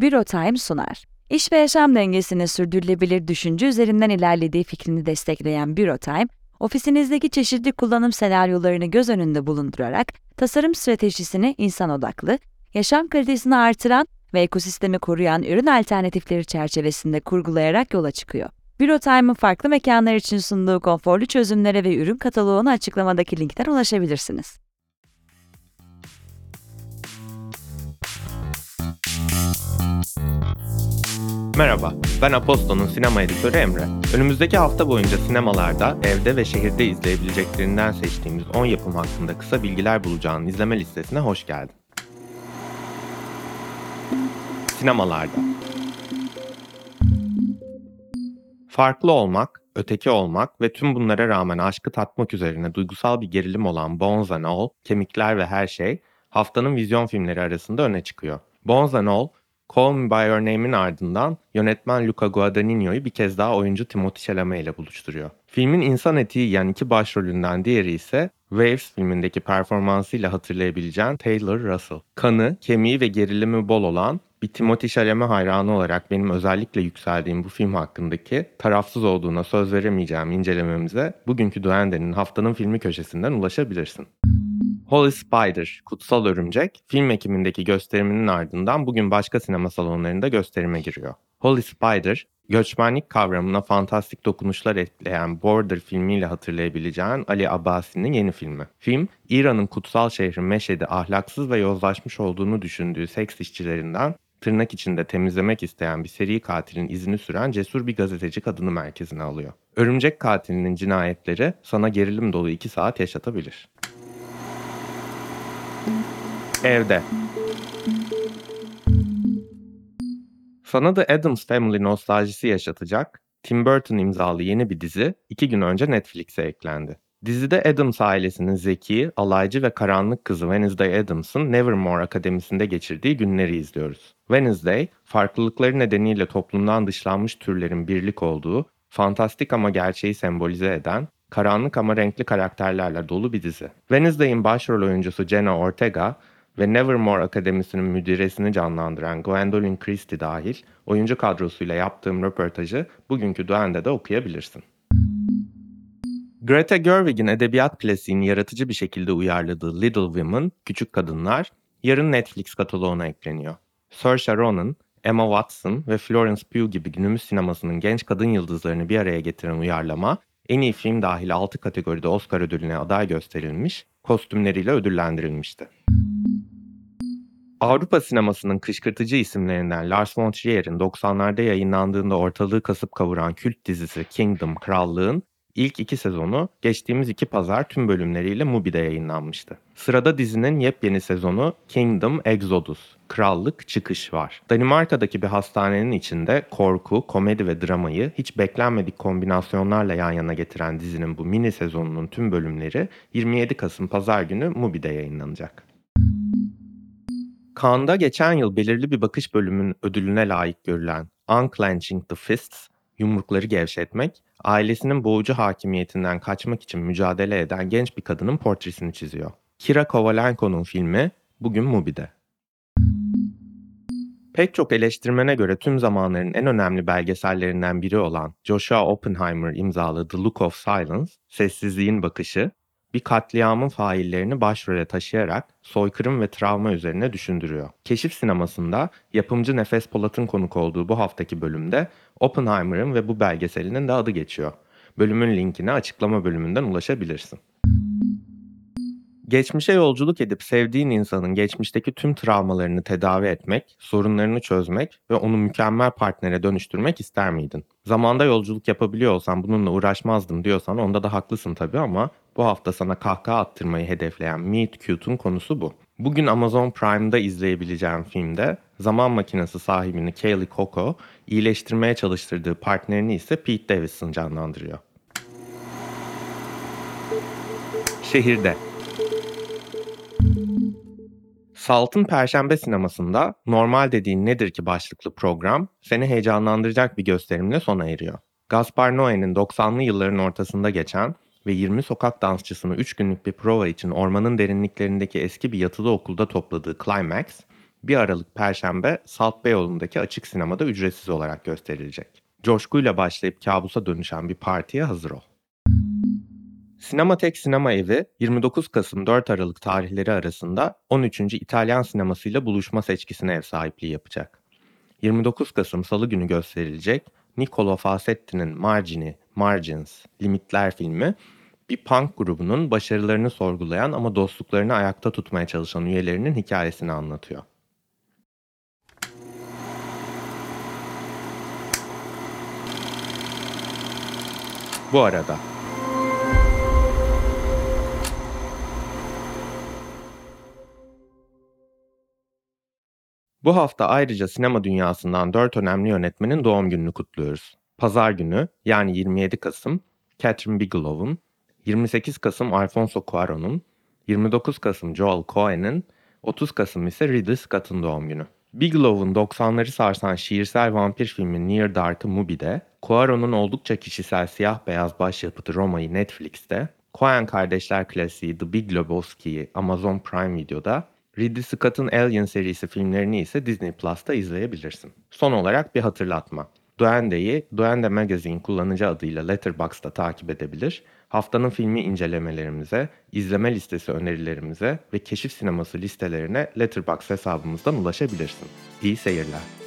Bürotime sunar. İş ve yaşam dengesini sürdürülebilir düşünce üzerinden ilerlediği fikrini destekleyen Bürotime, ofisinizdeki çeşitli kullanım senaryolarını göz önünde bulundurarak tasarım stratejisini insan odaklı, yaşam kalitesini artıran ve ekosistemi koruyan ürün alternatifleri çerçevesinde kurgulayarak yola çıkıyor. Bürotime'ın farklı mekanlar için sunduğu konforlu çözümlere ve ürün kataloğuna açıklamadaki linkten ulaşabilirsiniz. Merhaba, ben Aposto'nun sinema editörü Emre. Önümüzdeki hafta boyunca sinemalarda, evde ve şehirde izleyebileceklerinden seçtiğimiz 10 yapım hakkında kısa bilgiler bulacağın izleme listesine hoş geldin. Sinemalarda Farklı olmak, öteki olmak ve tüm bunlara rağmen aşkı tatmak üzerine duygusal bir gerilim olan Bones and All, Kemikler ve Her Şey, haftanın vizyon filmleri arasında öne çıkıyor. Bones and All, Call Me By Your Name'in ardından yönetmen Luca Guadagnino'yu bir kez daha oyuncu Timothée Chalamet ile buluşturuyor. Filmin insan etiği yiyen iki başrolünden diğeri ise Waves filmindeki performansıyla hatırlayabileceğin Taylor Russell. Kanı, kemiği ve gerilimi bol olan bir Timothée Chalamet hayranı olarak benim özellikle yükseldiğim bu film hakkındaki tarafsız olduğuna söz veremeyeceğim incelememize bugünkü Duende'nin haftanın filmi köşesinden ulaşabilirsin. Holy Spider, Kutsal Örümcek, film ekimindeki gösteriminin ardından bugün başka sinema salonlarında gösterime giriyor. Holy Spider, göçmenlik kavramına fantastik dokunuşlar ekleyen Border filmiyle hatırlayabileceğin Ali Abbasi'nin yeni filmi. Film, İran'ın kutsal şehri Meşed'i ahlaksız ve yozlaşmış olduğunu düşündüğü seks işçilerinden tırnak içinde temizlemek isteyen bir seri katilin izini süren cesur bir gazeteci kadını merkezine alıyor. Örümcek katilinin cinayetleri sana gerilim dolu 2 saat yaşatabilir. Evde. Sana da Addams Family nostaljisi yaşatacak Tim Burton imzalı yeni bir dizi iki gün önce Netflix'e eklendi. Dizide Adams ailesinin zeki, alaycı ve karanlık kızı Wednesday Adams'ın Nevermore Akademisi'nde geçirdiği günleri izliyoruz. Wednesday, farklılıkları nedeniyle toplumdan dışlanmış türlerin birlik olduğu, fantastik ama gerçeği sembolize eden, karanlık ama renkli karakterlerle dolu bir dizi. Wednesday'in başrol oyuncusu Jenna Ortega ve Nevermore Akademisi'nin müdiresini canlandıran Gwendolyn Christie dahil oyuncu kadrosuyla yaptığım röportajı bugünkü Duende'de okuyabilirsin. Greta Gerwig'in edebiyat klasiğini yaratıcı bir şekilde uyarladığı Little Women, Küçük Kadınlar, yarın Netflix kataloğuna ekleniyor. Saoirse Ronan, Emma Watson ve Florence Pugh gibi günümüz sinemasının genç kadın yıldızlarını bir araya getiren uyarlama, en iyi film dahil 6 kategoride Oscar ödülüne aday gösterilmiş, kostümleriyle ödüllendirilmişti. Avrupa sinemasının kışkırtıcı isimlerinden Lars von Trier'in 90'larda yayınlandığında ortalığı kasıp kavuran kült dizisi Kingdom, Krallığın ilk iki sezonu geçtiğimiz iki pazar tüm bölümleriyle Mubi'de yayınlanmıştı. Sırada dizinin yepyeni sezonu Kingdom Exodus, Krallık Çıkış var. Danimarka'daki bir hastanenin içinde korku, komedi ve dramayı hiç beklenmedik kombinasyonlarla yan yana getiren dizinin bu mini sezonunun tüm bölümleri 27 Kasım Pazar günü Mubi'de yayınlanacak. Cannes'da geçen yıl belirli bir bakış bölümünün ödülüne layık görülen Unclenching the Fists, yumrukları gevşetmek, ailesinin boğucu hakimiyetinden kaçmak için mücadele eden genç bir kadının portresini çiziyor. Kira Kovalenko'nun filmi bugün Mubi'de. Pek çok eleştirmene göre tüm zamanların en önemli belgesellerinden biri olan Joshua Oppenheimer imzalı The Look of Silence, Sessizliğin Bakışı, bir katliamın faillerini başrole taşıyarak soykırım ve travma üzerine düşündürüyor. Keşif sinemasında yapımcı Nefes Polat'ın konuk olduğu bu haftaki bölümde Oppenheimer'ın ve bu belgeselinin de adı geçiyor. Bölümün linkine açıklama bölümünden ulaşabilirsin. Geçmişe yolculuk edip sevdiğin insanın geçmişteki tüm travmalarını tedavi etmek, sorunlarını çözmek ve onu mükemmel partnere dönüştürmek ister miydin? Zamanda yolculuk yapabiliyor olsam bununla uğraşmazdım diyorsan onda da haklısın tabii ama bu hafta sana kahkaha attırmayı hedefleyen Meet Cute'un konusu bu. Bugün Amazon Prime'da izleyebileceğim filmde zaman makinesi sahibini Kaylee Coco, iyileştirmeye çalıştırdığı partnerini ise Pete Davidson canlandırıyor. Şehirde Salt'ın Perşembe sinemasında Normal dediğin nedir ki başlıklı program seni heyecanlandıracak bir gösterimle sona eriyor. Gaspar Noé'nin 90'lı yılların ortasında geçen ve 20 sokak dansçısını 3 günlük bir prova için ormanın derinliklerindeki eski bir yatılı okulda topladığı Climax, 1 Aralık Perşembe Salt Beyoğlu'ndaki açık sinemada ücretsiz olarak gösterilecek. Coşkuyla başlayıp kabusa dönüşen bir partiye hazır ol. Sinematek Sinema Evi 29 Kasım 4 Aralık tarihleri arasında 13. İtalyan sinemasıyla buluşma seçkisine ev sahipliği yapacak. 29 Kasım Salı günü gösterilecek Niccolo Fasetti'nin Margini, Margins, Limitler filmi bir punk grubunun başarılarını sorgulayan ama dostluklarını ayakta tutmaya çalışan üyelerinin hikayesini anlatıyor. Bu arada Bu hafta ayrıca sinema dünyasından 4 önemli yönetmenin doğum gününü kutluyoruz. Pazar günü yani 27 Kasım Catherine Bigelow'un, 28 Kasım Alfonso Cuarón'un, 29 Kasım Joel Coen'in, 30 Kasım ise Ridley Scott'ın doğum günü. Bigelow'un 90'ları sarsan şiirsel vampir filmi Near Dark'ı Mubi'de, Cuarón'un oldukça kişisel siyah beyaz başyapıtı Roma'yı Netflix'te, Coen kardeşler klasiği The Big Lebowski'yi Amazon Prime Video'da, Ridley Scott'ın Alien serisi filmlerini ise Disney Plus'ta izleyebilirsin. Son olarak bir hatırlatma. Duende'yi Duende Magazine kullanıcı adıyla Letterboxd'da takip edebilir, haftanın filmi incelemelerimize, izleme listesi önerilerimize ve keşif sineması listelerine Letterboxd hesabımızdan ulaşabilirsin. İyi seyirler.